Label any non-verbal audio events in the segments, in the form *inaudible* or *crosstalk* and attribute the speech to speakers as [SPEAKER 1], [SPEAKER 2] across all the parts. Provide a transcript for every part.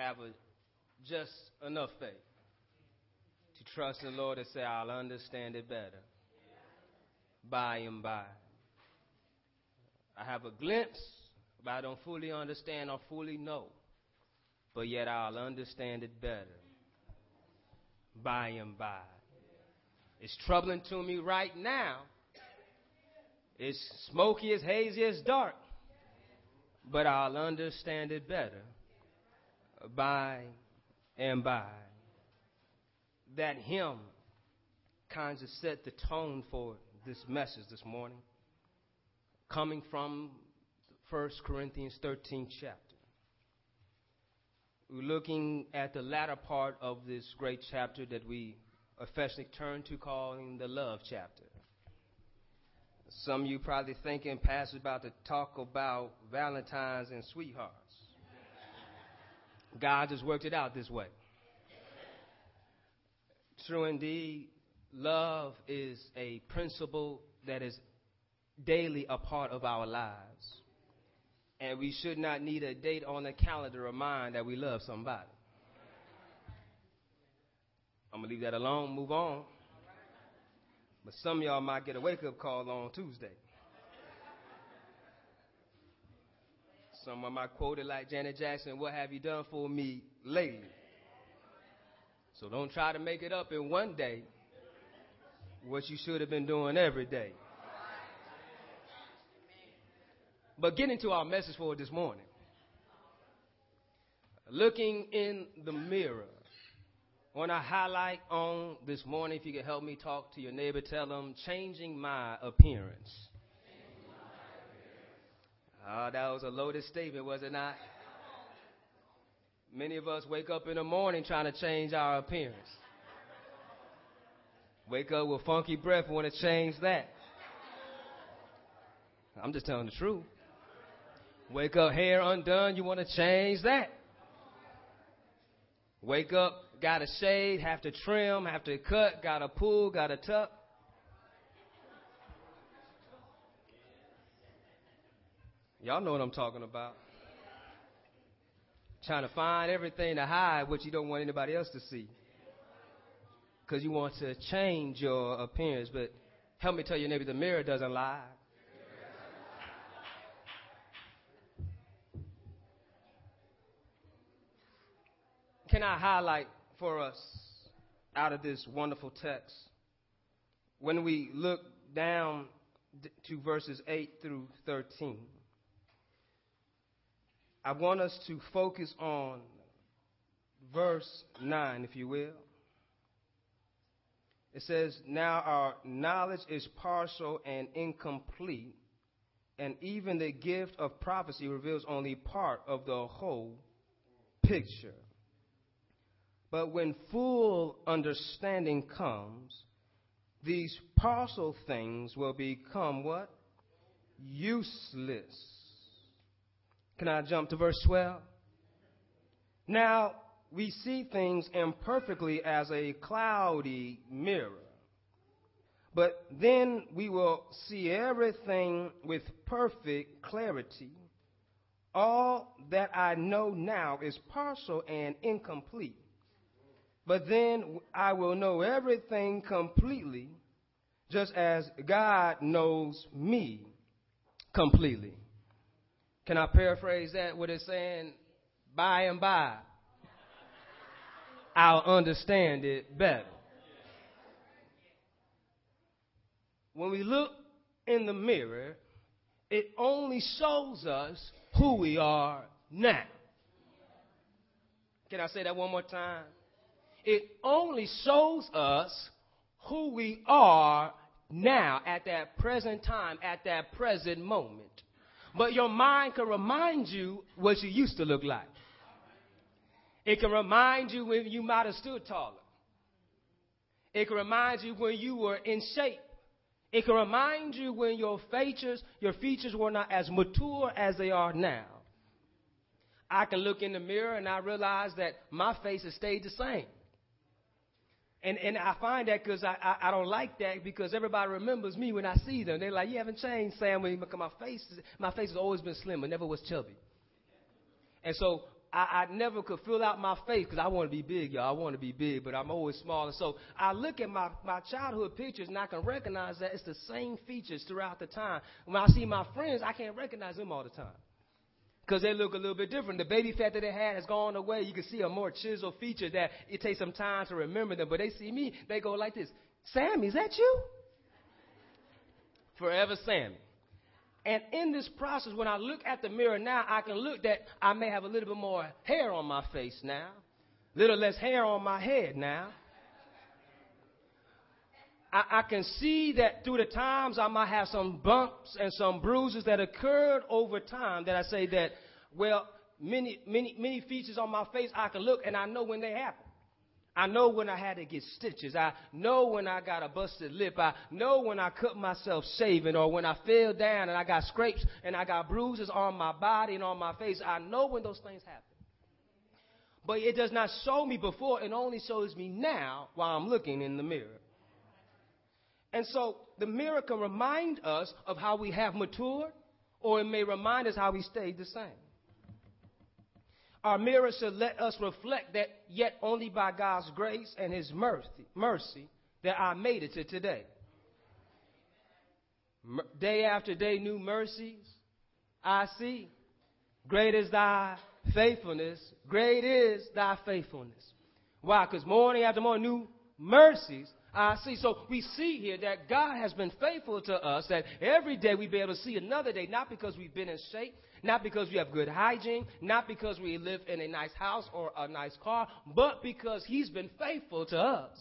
[SPEAKER 1] have a, just enough faith to trust the Lord and say, I'll understand it better by and by. I have a glimpse, but I don't fully understand or fully know. But yet I'll understand it better by and by. It's troubling to me right now. It's smoky, it's hazy, it's dark. But I'll understand it better by and by. That hymn kind of set the tone for this message this morning, coming from 1 Corinthians 13 chapter. We're looking at the latter part of this great chapter that we affectionately turn to calling the love chapter. Some of you probably thinking Pastor's about to talk about Valentine's and sweethearts. God just worked it out this way. True indeed, love is a principle that is daily a part of our lives. And we should not need a date on the calendar to remind that we love somebody. I'm going to leave that alone, move on. But some of y'all might get a wake up call on Tuesday. Someone might quote it like Janet Jackson, What have you done for me lately? So don't try to make it up in one day what you should have been doing every day. But getting to our message for this morning. Looking in the mirror. Want to highlight on this morning, if you could help me talk to your neighbor, tell them, changing my appearance. Oh, that was a loaded statement, was it not? Many of us wake up in the morning trying to change our appearance. Wake up with funky breath want to change that. I'm just telling the truth. Wake up hair undone, you want to change that. Wake up, got a shade, have to trim, have to cut, got to pull, got to tuck. Y'all know what I'm talking about. Trying to find everything to hide what you don't want anybody else to see. Because you want to change your appearance. But help me tell your neighbor the mirror doesn't lie. Can I highlight for us out of this wonderful text? When we look down to verses 8 through 13. I want us to focus on verse 9, if you will. It says, Now our knowledge is partial and incomplete, and even the gift of prophecy reveals only part of the whole picture. But when full understanding comes, these partial things will become what? Useless can I jump to verse 12? Now, we see things imperfectly as a cloudy mirror. But then we will see everything with perfect clarity. All that I know now is partial and incomplete. But then I will know everything completely, just as God knows me completely. Can I paraphrase that? What it's saying? By and by, I'll understand it better. When we look in the mirror, it only shows us who we are now. Can I say that one more time? It only shows us who we are now at that present time, at that present moment. But your mind can remind you what you used to look like. It can remind you when you might have stood taller. It can remind you when you were in shape. It can remind you when your features, your features were not as mature as they are now. I can look in the mirror and I realize that my face has stayed the same. And, and I find that because I, I, I, don't like that because everybody remembers me when I see them. They're like, you haven't changed, Sam. When my face, is, my face has always been slim, but never was chubby. And so I, I never could fill out my face because I want to be big, y'all. I want to be big, but I'm always small. And so I look at my, my childhood pictures and I can recognize that it's the same features throughout the time. When I see my friends, I can't recognize them all the time because they look a little bit different. The baby fat that they had has gone away. You can see a more chiseled feature that it takes some time to remember them. But they see me, they go like this Sammy, is that you? Forever Sammy. And in this process, when I look at the mirror now, I can look that I may have a little bit more hair on my face now, a little less hair on my head now. I, I, can see that through the times I might have some bumps and some bruises that occurred over time that I say that, well, many, many, many features on my face I can look and I know when they happen. I know when I had to get stitches. I know when I got a busted lip. I know when I cut myself shaving or when I fell down and I got scrapes and I got bruises on my body and on my face. I know when those things happen. But it does not show me before, it only shows me now while I'm looking in the mirror. And so the mirror can remind us of how we have matured, or it may remind us how we stayed the same. Our mirror should let us reflect that yet only by God's grace and His mercy, mercy that I made it to today. Day after day, new mercies I see. Great is thy faithfulness. Great is thy faithfulness. Why? Because morning after morning, new mercies I see. So we see here that God has been faithful to us, that every day we be able to see another day, not because we've been in shape, not because we have good hygiene, not because we live in a nice house or a nice car, but because He's been faithful to us.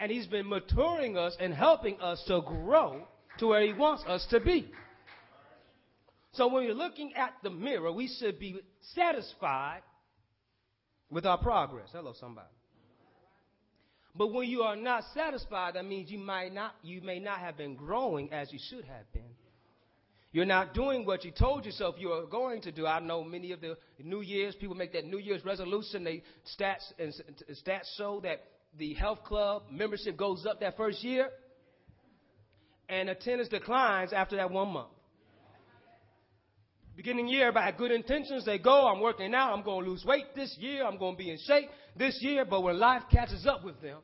[SPEAKER 1] And He's been maturing us and helping us to grow to where He wants us to be. So when we're looking at the mirror, we should be satisfied with our progress. Hello, somebody. But when you are not satisfied, that means you might not, you may not have been growing as you should have been. You're not doing what you told yourself you were going to do. I know many of the New Year's people make that New Year's resolution. They stats and stats show that the health club membership goes up that first year, and attendance declines after that one month. Beginning year, by good intentions, they go. I'm working out. I'm going to lose weight this year. I'm going to be in shape this year. But when life catches up with them,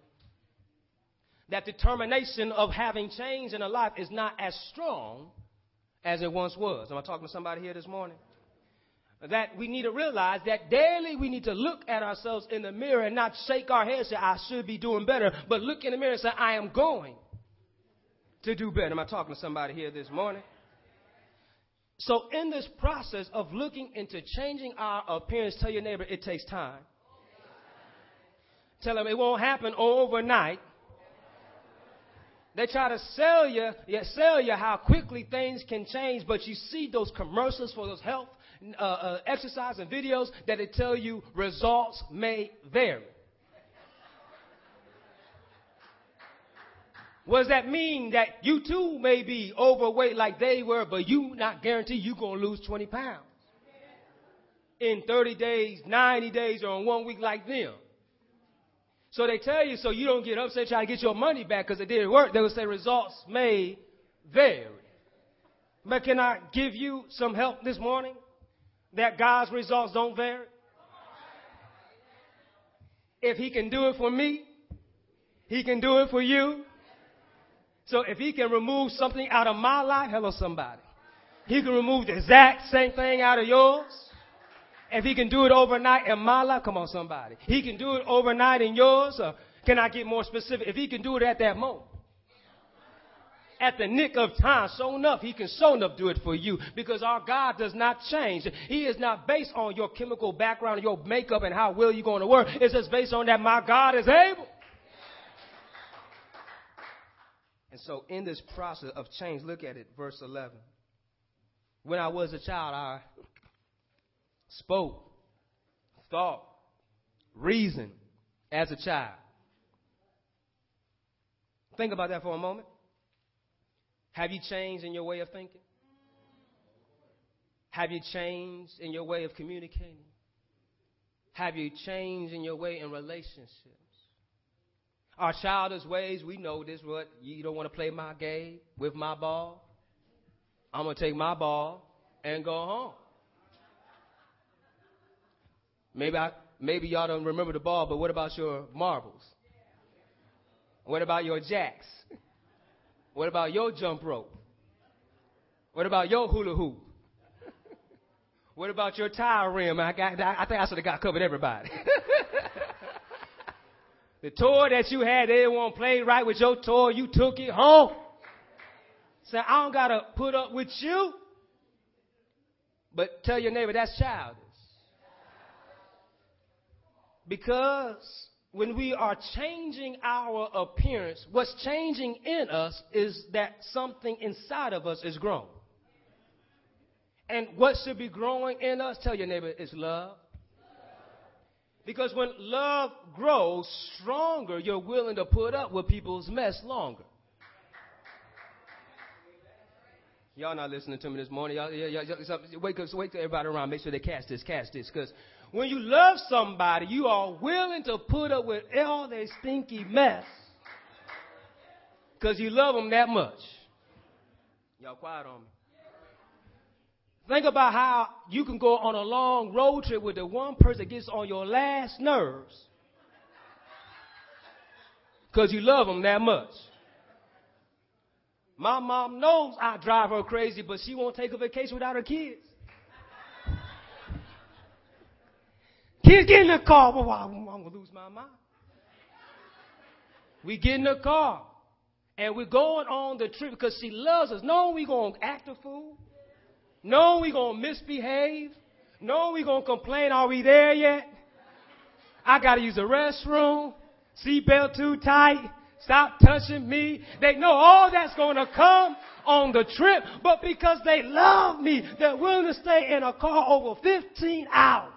[SPEAKER 1] that determination of having change in a life is not as strong as it once was. Am I talking to somebody here this morning? That we need to realize that daily we need to look at ourselves in the mirror and not shake our heads and say, I should be doing better, but look in the mirror and say, I am going to do better. Am I talking to somebody here this morning? So, in this process of looking into changing our appearance, tell your neighbor it takes time. Tell them it won't happen overnight. They try to sell you, yeah, sell you how quickly things can change, but you see those commercials for those health uh, uh, exercise and videos that they tell you results may vary. Does that mean? That you too may be overweight like they were, but you not guarantee you're going to lose 20 pounds in 30 days, 90 days, or in one week like them. So they tell you so you don't get upset trying to get your money back because it didn't work. They will say results may vary. But can I give you some help this morning? That God's results don't vary? If He can do it for me, He can do it for you. So if He can remove something out of my life, hello somebody. He can remove the exact same thing out of yours. If he can do it overnight in my life, come on, somebody. He can do it overnight in yours. Or can I get more specific? If he can do it at that moment, at the nick of time, so enough, he can so enough do it for you because our God does not change. He is not based on your chemical background, your makeup, and how well you're going to work. It's just based on that my God is able. And so, in this process of change, look at it, verse 11. When I was a child, I spoke, thought, reasoned as a child. Think about that for a moment. Have you changed in your way of thinking? Have you changed in your way of communicating? Have you changed in your way in relationships? Our childish ways, we know this, what you don't want to play my game with my ball. I'm to take my ball and go home. Maybe I, maybe y'all don't remember the ball, but what about your marbles? What about your jacks? What about your jump rope? What about your hula hoop? What about your tire rim? I got, I think I should have got covered everybody. *laughs* the toy that you had, they didn't want to play right with your toy. You took it home. Say, I don't gotta put up with you. But tell your neighbor that's childish. Because when we are changing our appearance, what's changing in us is that something inside of us is growing. And what should be growing in us, tell your neighbor, is love. Because when love grows stronger, you're willing to put up with people's mess longer. Y'all not listening to me this morning. Y'all, y'all, y'all, wake up, wake everybody around. Make sure they catch this, catch this. Because when you love somebody, you are willing to put up with all their stinky mess. Because you love them that much. Y'all quiet on me. Think about how you can go on a long road trip with the one person that gets on your last nerves. Because you love them that much. My mom knows I drive her crazy, but she won't take a vacation without her kids. kids get in the car. Well, I'm going to lose my mind. We get in the car and we're going on the trip because she loves us. No, we're going to act a fool. No, we to misbehave. No, we to complain. Are we there yet? I got to use the restroom. Seatbelt too tight. Stop touching me. They know all that's to come on the trip, but because they love me, they're willing to stay in a car over 15 hours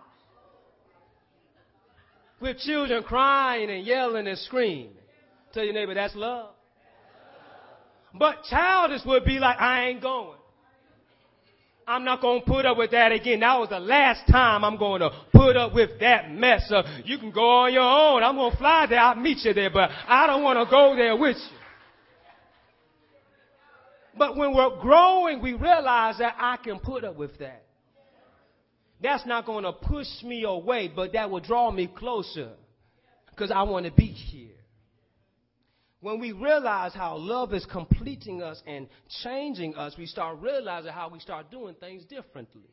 [SPEAKER 1] with children crying and yelling and screaming. Tell your neighbor that's love. But childish would be like, I ain't going. I'm not going to put up with that again. That was the last time I'm going to put up with that mess. Uh, you can go on your own. I'm going to fly there. I'll meet you there, but I don't want to go there with you. But when we're growing, we realize that I can put up with that. That's not going to push me away, but that will draw me closer because I want to be here when we realize how love is completing us and changing us, we start realizing how we start doing things differently.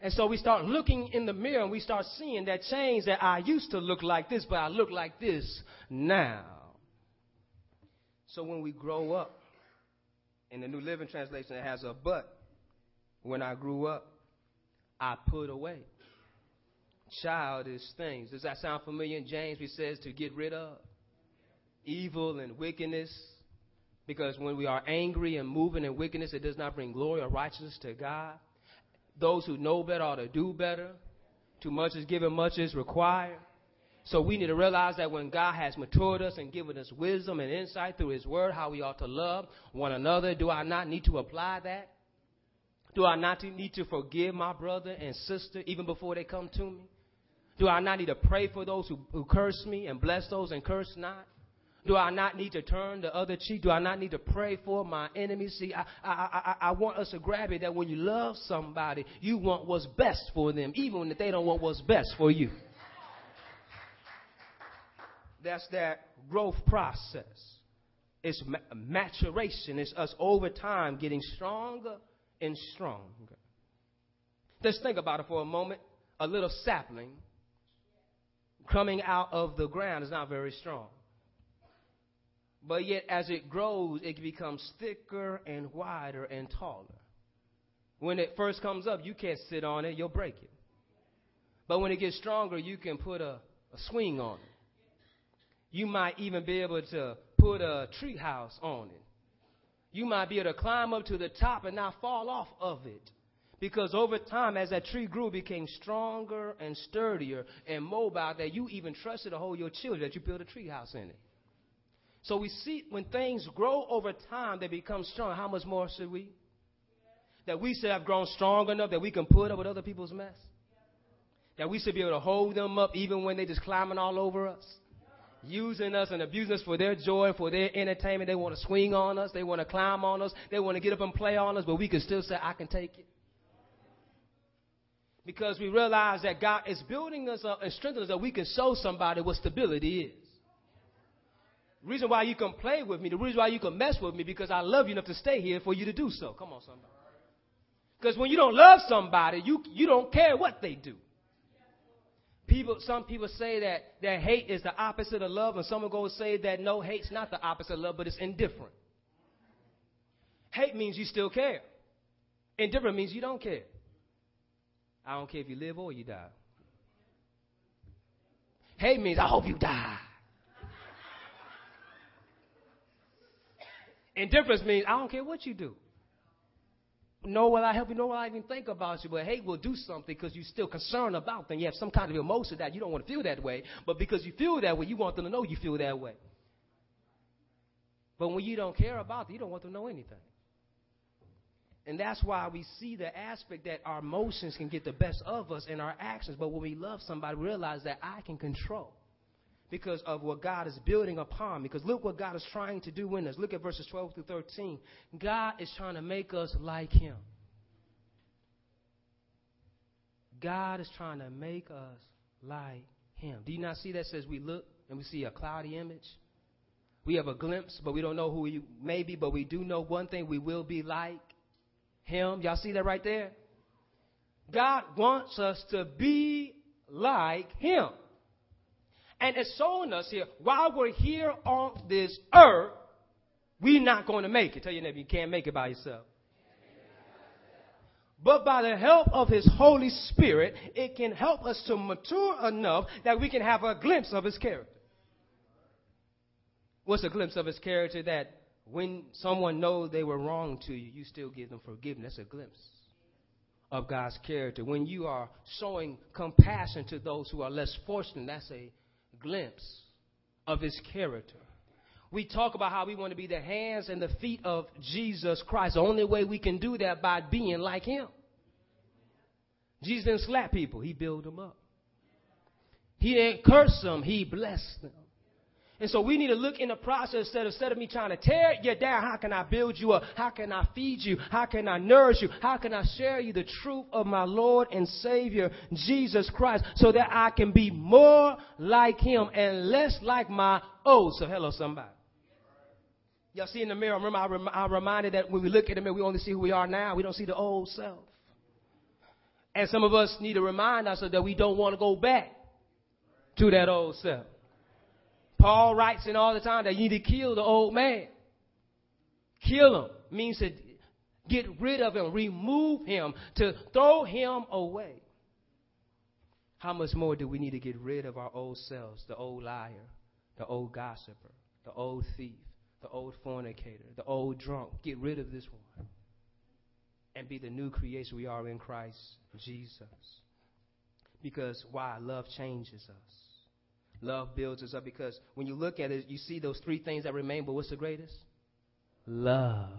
[SPEAKER 1] And so we start looking in the mirror and we start seeing that change that I used to look like this, but I look like this now. So when we grow up, in the New Living Translation, it has a but. When I grew up, I put away childish things. Does that sound familiar in James? He says to get rid of evil and wickedness. Because when we are angry and moving in wickedness, it does not bring glory or righteousness to God. Those who know better ought to do better. Too much is given, much is required. So we need to realize that when God has matured us and given us wisdom and insight through His Word, how we ought to love one another, do I not need to apply that? Do I not need to forgive my brother and sister even before they come to me? Do I not need to pray for those who, who curse me and bless those and curse not? Do I not need to turn the other cheek? Do I not need to pray for my enemies? See, I, I, I, I want us to grab it that when you love somebody, you want what's best for them, even if they don't want what's best for you. That's that growth process. It's ma- maturation. It's us over time getting stronger and stronger. Just think about it for a moment. A little sapling coming out of the ground is not very strong. But yet, as it grows, it becomes thicker and wider and taller. When it first comes up, you can't sit on it, you'll break it. But when it gets stronger, you can put a, a swing on it. You might even be able to put a tree house on it. You might be able to climb up to the top and not fall off of it. Because over time, as that tree grew, became stronger and sturdier and mobile that you even trusted to hold your children that you built a tree house in it. So we see when things grow over time, they become strong. How much more should we? That we should have grown strong enough that we can put up with other people's mess. That we should be able to hold them up even when they're just climbing all over us. Using us and abusing us for their joy, for their entertainment. They want to swing on us. They want to climb on us. They want to get up and play on us, but we can still say, I can take it. Because we realize that God is building us up and strengthening us that we can show somebody what stability is. Reason why you can play with me, the reason why you can mess with me, because I love you enough to stay here for you to do so. Come on, somebody. Because when you don't love somebody, you, you don't care what they do. People, some people say that, that hate is the opposite of love, and some will go say that no, hate's not the opposite of love, but it's indifferent. Hate means you still care. Indifferent means you don't care. I don't care if you live or you die. Hate means I hope you die. Indifference means I don't care what you do nor will I help you, nor will I even think about you. But hate will do something because you're still concerned about them. You have some kind of emotion that you don't want to feel that way. But because you feel that way, you want them to know you feel that way. But when you don't care about them, you don't want them to know anything. And that's why we see the aspect that our emotions can get the best of us in our actions. But when we love somebody, we realize that I can control because of what God is building upon. Because look what God is trying to do in us. Look at verses 12 through 13. God is trying to make us like Him. God is trying to make us like Him. Do you not see that says we look and we see a cloudy image? We have a glimpse, but we don't know who we may be, but we do know one thing we will be like Him. Y'all see that right there? God wants us to be like Him. And it's showing us here, while we're here on this earth, we're not going to make it. Tell your neighbor, you can't make it by yourself. But by the help of His Holy Spirit, it can help us to mature enough that we can have a glimpse of His character. What's a glimpse of His character? That when someone knows they were wrong to you, you still give them forgiveness. That's a glimpse of God's character. When you are showing compassion to those who are less fortunate, that's a glimpse of his character. We talk about how we want to be the hands and the feet of Jesus Christ. The only way we can do that by being like him. Jesus didn't slap people, he built them up. He didn't curse them, he blessed them. And so we need to look in the process of, instead of me trying to tear you down, how can I build you up? How can I feed you? How can I nourish you? How can I share you the truth of my Lord and Savior, Jesus Christ, so that I can be more like Him and less like my old So hello, somebody. Y'all see in the mirror, remember I, rem- I reminded that when we look in the mirror, we only see who we are now. We don't see the old self. And some of us need to remind ourselves that we don't want to go back to that old self. Paul writes in all the time that you need to kill the old man. Kill him means to get rid of him, remove him, to throw him away. How much more do we need to get rid of our old selves, the old liar, the old gossiper, the old thief, the old fornicator, the old drunk? Get rid of this one and be the new creation we are in Christ Jesus. Because why? Love changes us. Love builds us up because when you look at it, you see those three things that remain, but what's the greatest? Love.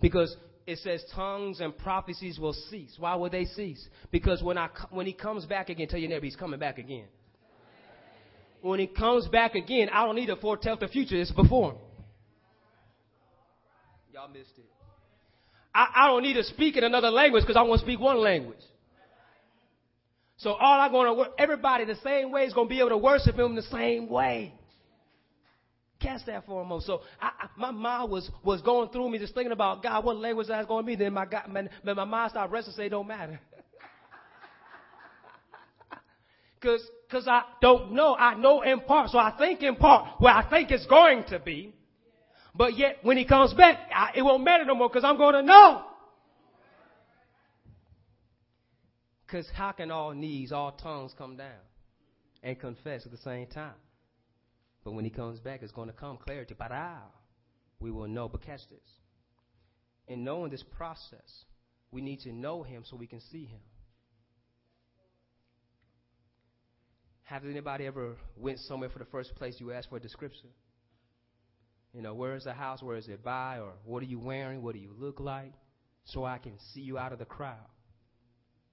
[SPEAKER 1] Because it says tongues and prophecies will cease. Why will they cease? Because when I when he comes back again, tell your neighbor he's coming back again. When he comes back again, I don't need to foretell the future. It's before. Y'all missed it. I, I don't need to speak in another language because I want to speak one language. So all I'm going to, everybody the same way is going to be able to worship him the same way. Catch that for a moment. So I, I, my mind was, was going through me just thinking about God, what language that's going to be. Then my, God, my, my mind started resting say, don't matter. *laughs* Because cause I don't know. I know in part. So I think in part where I think it's going to be. But yet when he comes back, I, it won't matter no more because I'm going to know. Because how can all knees, all tongues come down and confess at the same time? But when he comes back, it's going to come clarity. But we will know. But catch this. In knowing this process, we need to know him so we can see him. Has anybody ever went somewhere for the first place you asked for a description? You know, where is the house? Where is it by? Or what are you wearing? What do you look like? So I can see you out of the crowd.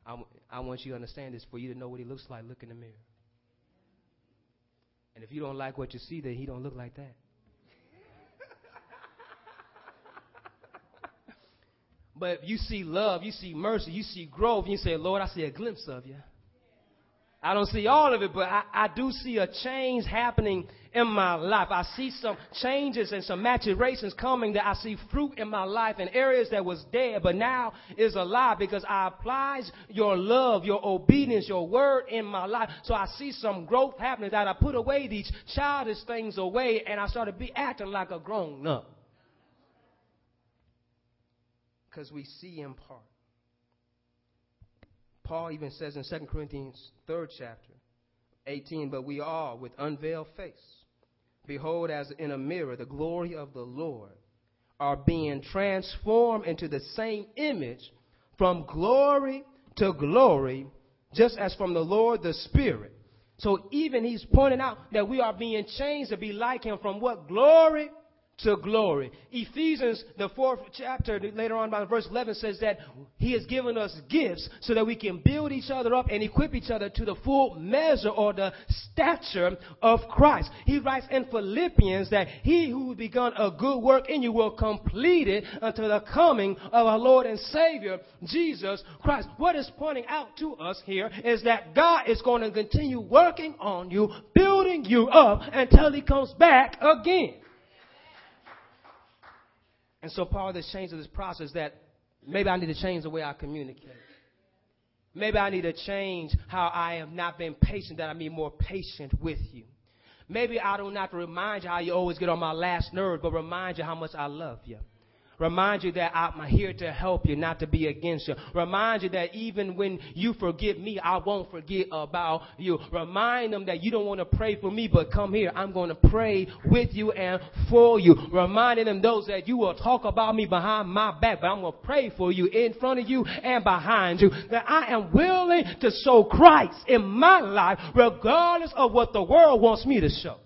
[SPEAKER 1] I, I want you to understand this for you to know what he looks like. Look in the mirror. And if you don't like what you see, then he don't look like that. *laughs* But if you see love, you see mercy, you see growth, and you say, Lord, I see a glimpse of you. I don't see all of it, but I, I do see a change happening in my life. I see some changes and some maturations coming that I see fruit in my life in areas that was dead, but now is alive because I applied your love, your obedience, your word in my life. So I see some growth happening that I put away these childish things away and I started be acting like a grown up. Because we see in part. Paul even says in 2 Corinthians 3rd chapter, 18, but we all with unveiled face, behold as in a mirror the glory of the Lord, are being transformed into the same image from glory to glory, just as from the Lord the Spirit. So even he's pointing out that we are being changed to be like him from what glory to glory. Ephesians, the fourth chapter, later on by verse 11 says that he has given us gifts so that we can build each other up and equip each other to the full measure or the stature of Christ. He writes in Philippians that he who begun a good work in you will complete it until the coming of our Lord and Savior, Jesus Christ. What is pointing out to us here is that God is going to continue working on you, building you up until he comes back again. And so part of this change of this process is that maybe I need to change the way I communicate. Maybe I need to change how I have not been patient, that I be more patient with you. Maybe I don't have to remind you how you always get on my last nerve, but remind you how much I love you. Remind you that I'm here to help you, not to be against you. Remind you that even when you forget me, I won't forget about you. Remind them that you don't want to pray for me, but come here. I'm going to pray with you and for you. Reminding them those that you will talk about me behind my back, but I'm going to pray for you in front of you and behind you. That I am willing to show Christ in my life, regardless of what the world wants me to show.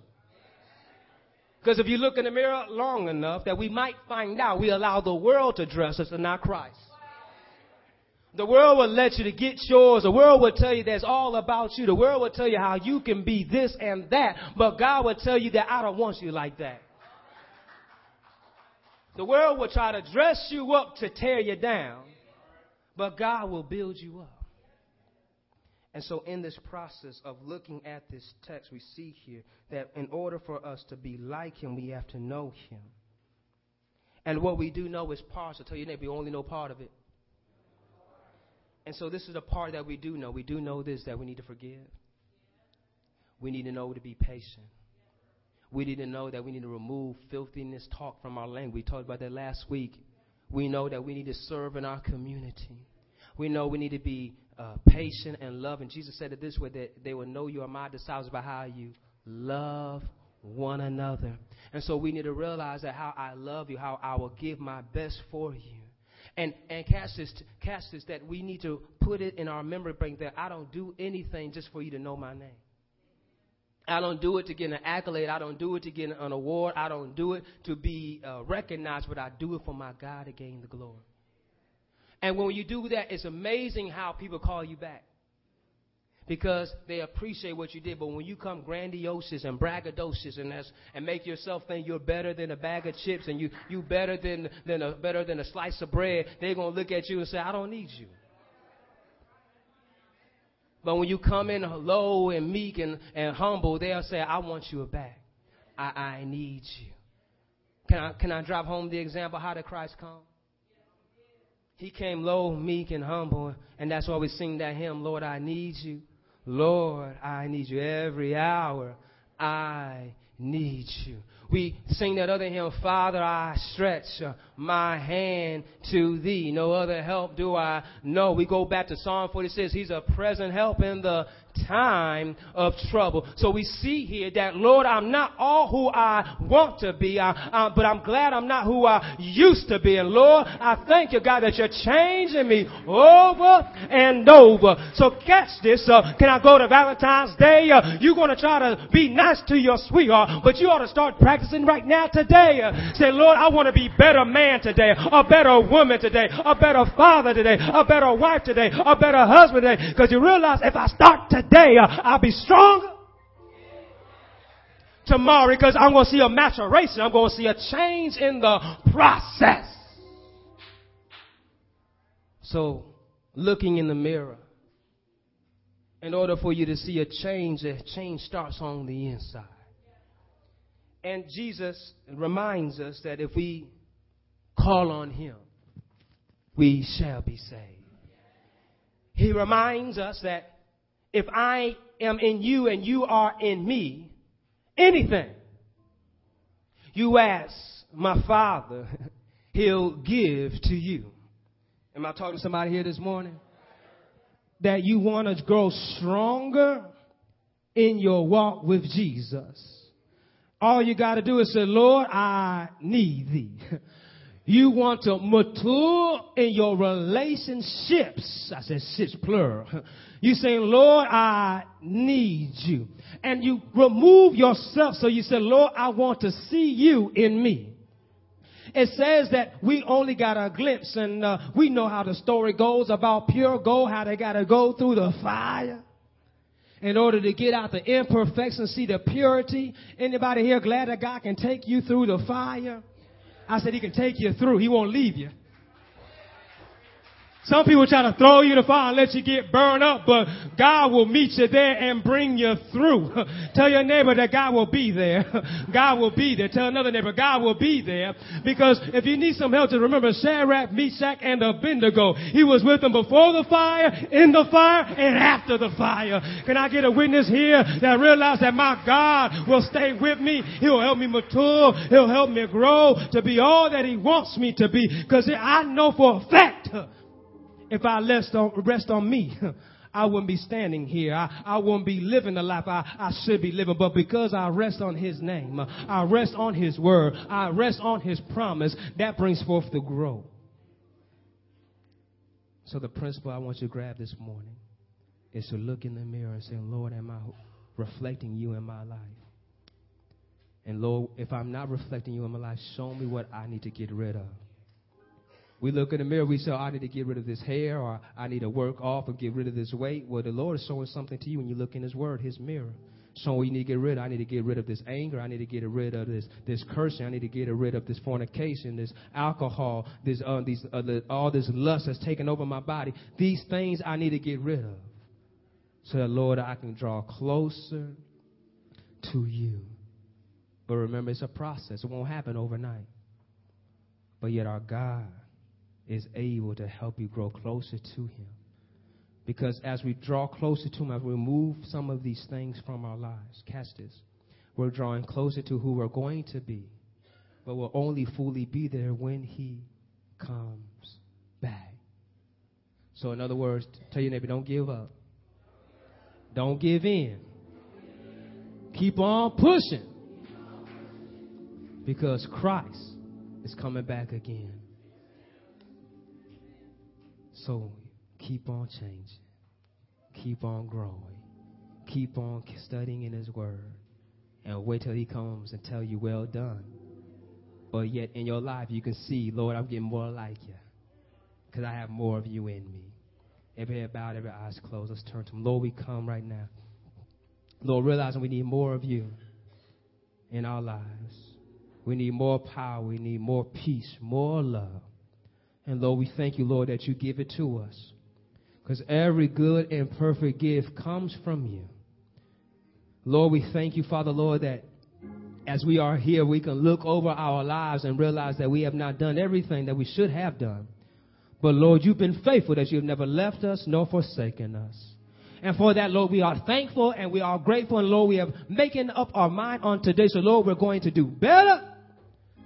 [SPEAKER 1] Because if you look in the mirror long enough, that we might find out we allow the world to dress us and not Christ. The world will let you to get yours. The world will tell you that's all about you. The world will tell you how you can be this and that. But God will tell you that I don't want you like that. The world will try to dress you up to tear you down. But God will build you up. And so, in this process of looking at this text, we see here that in order for us to be like Him, we have to know Him. And what we do know is partial. Tell your neighbor, we only know part of it. And so, this is the part that we do know. We do know this that we need to forgive. We need to know to be patient. We need to know that we need to remove filthiness talk from our language. We talked about that last week. We know that we need to serve in our community. We know we need to be uh, patient and loving. Jesus said it this way that they will know you are my disciples by how you love one another. And so we need to realize that how I love you, how I will give my best for you. And and catch this, catch this that we need to put it in our memory bank that I don't do anything just for you to know my name. I don't do it to get an accolade. I don't do it to get an award. I don't do it to be uh, recognized, but I do it for my God to gain the glory. And when you do that, it's amazing how people call you back. Because they appreciate what you did. But when you come grandiose and braggadocious and, and make yourself think you're better than a bag of chips and you, you better than, than a, better than a slice of bread, they're going to look at you and say, I don't need you. But when you come in low and meek and, and humble, they'll say, I want you back. I, I need you. Can I, can I drive home the example? How did Christ come? He came low, meek, and humble. And that's why we sing that hymn, Lord, I need you. Lord, I need you every hour. I need you. We sing that other hymn, Father, I stretch uh, my hand to thee. No other help do I know. We go back to Psalm 46. He's a present help in the time of trouble. So we see here that, Lord, I'm not all who I want to be, I, uh, but I'm glad I'm not who I used to be. And Lord, I thank you, God, that you're changing me over and over. So catch this. Uh, can I go to Valentine's Day? Uh, you're going to try to be nice to your sweetheart, but you ought to start practicing right now today. Uh, say, Lord, I want to be better man today, a better woman today, a better father today, a better wife today, a better husband today. Because you realize if I start today, uh, I'll be stronger tomorrow because I'm going to see a maturation. I'm going to see a change in the process. So, looking in the mirror, in order for you to see a change, a change starts on the inside. And Jesus reminds us that if we call on Him, we shall be saved. He reminds us that if I am in you and you are in me, anything you ask my Father, *laughs* He'll give to you. Am I talking to somebody here this morning? That you want to grow stronger in your walk with Jesus. All you got to do is say, Lord, I need thee. *laughs* You want to mature in your relationships. I said ships plural. *laughs* You saying, Lord, I need you. And you remove yourself. So you say, Lord, I want to see you in me. It says that we only got a glimpse and uh, we know how the story goes about pure gold, how they got to go through the fire in order to get out the imperfections, see the purity. Anybody here glad that God can take you through the fire? I said he can take you through. He won't leave you. Some people try to throw you the fire and let you get burned up, but God will meet you there and bring you through. *laughs* Tell your neighbor that God will be there. *laughs* God will be there. Tell another neighbor God will be there. Because if you need some help, to remember Shadrach, Meshach, and Abednego. He was with them before the fire, in the fire, and after the fire. Can I get a witness here that realize that my God will stay with me? He'll help me mature. He'll help me grow to be all that He wants me to be. Because I know for a fact if I rest on, rest on me, *laughs* I wouldn't be standing here. I, I wouldn't be living the life I, I should be living. But because I rest on His name, I rest on His word, I rest on His promise, that brings forth the growth. So the principle I want you to grab this morning is to look in the mirror and say, Lord, am I reflecting you in my life? And Lord, if I'm not reflecting you in my life, show me what I need to get rid of. We look in the mirror, we say, oh, I need to get rid of this hair, or I need to work off and get rid of this weight. Well, the Lord is showing something to you when you look in His Word, His mirror. So you need to get rid of. I need to get rid of this anger. I need to get rid of this this cursing. I need to get rid of this fornication, this alcohol, this uh, these uh, the, all this lust that's taken over my body. These things I need to get rid of, so that Lord I can draw closer to You. But remember, it's a process. It won't happen overnight. But yet our God is able to help you grow closer to Him. Because as we draw closer to Him, as we remove some of these things from our lives, catch this, we're drawing closer to who we're going to be. But we'll only fully be there when He comes back. So, in other words, tell your neighbor, don't give up. Don't give in. Keep on pushing. Because Christ is coming back again. So keep on changing, keep on growing, keep on studying in His Word, and wait till He comes and tell you, "Well done." But yet in your life, you can see, Lord, I'm getting more like you, because I have more of you in me. Every head bowed, every eyes closed. Let's turn to Him. Lord, we come right now. Lord, realizing we need more of you in our lives. We need more power. We need more peace, more love. And Lord, we thank you, Lord, that you give it to us. Because every good and perfect gift comes from you. Lord, we thank you, Father, Lord, that as we are here, we can look over our lives and realize that we have not done everything that we should have done. But Lord, you've been faithful that you've never left us nor forsaken us. And for that, Lord, we are thankful and we are grateful. And Lord, we have making up our mind on today. So Lord, we're going to do better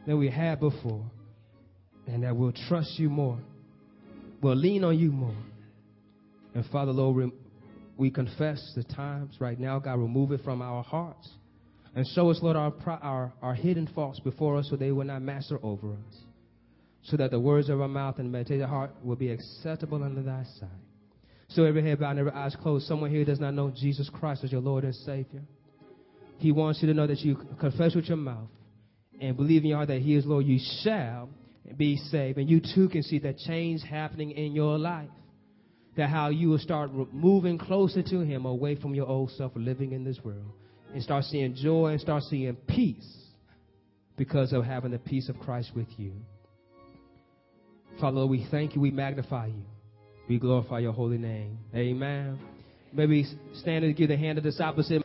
[SPEAKER 1] than we had before and that we'll trust you more. We'll lean on you more. And Father, Lord, we confess the times right now, God, remove it from our hearts. And show us, Lord, our, our, our hidden faults before us so they will not master over us. So that the words of our mouth and our heart will be acceptable under thy sight. So every head bowed and every eyes closed. Someone here does not know Jesus Christ as your Lord and Savior. He wants you to know that you confess with your mouth and believe in your heart that He is Lord. You shall be saved. And you too can see that change happening in your life. That how you will start moving closer to Him away from your old self living in this world. And start seeing joy and start seeing peace because of having the peace of Christ with you. Father, we thank you, we magnify you. We glorify your holy name. Amen. Maybe stand and give the hand of this opposite.